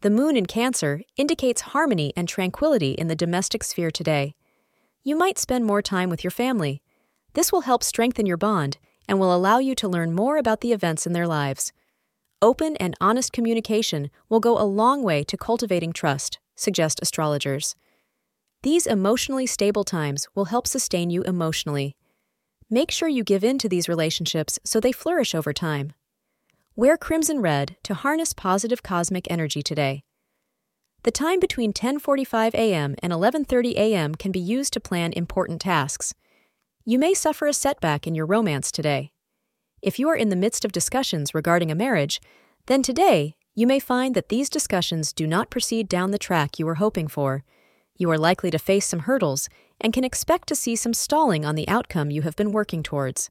the moon in Cancer indicates harmony and tranquility in the domestic sphere today. You might spend more time with your family. This will help strengthen your bond and will allow you to learn more about the events in their lives. Open and honest communication will go a long way to cultivating trust, suggest astrologers. These emotionally stable times will help sustain you emotionally. Make sure you give in to these relationships so they flourish over time. Wear crimson red to harness positive cosmic energy today. The time between 10:45 a.m. and 11:30 a.m. can be used to plan important tasks. You may suffer a setback in your romance today. If you are in the midst of discussions regarding a marriage, then today you may find that these discussions do not proceed down the track you were hoping for. You are likely to face some hurdles and can expect to see some stalling on the outcome you have been working towards.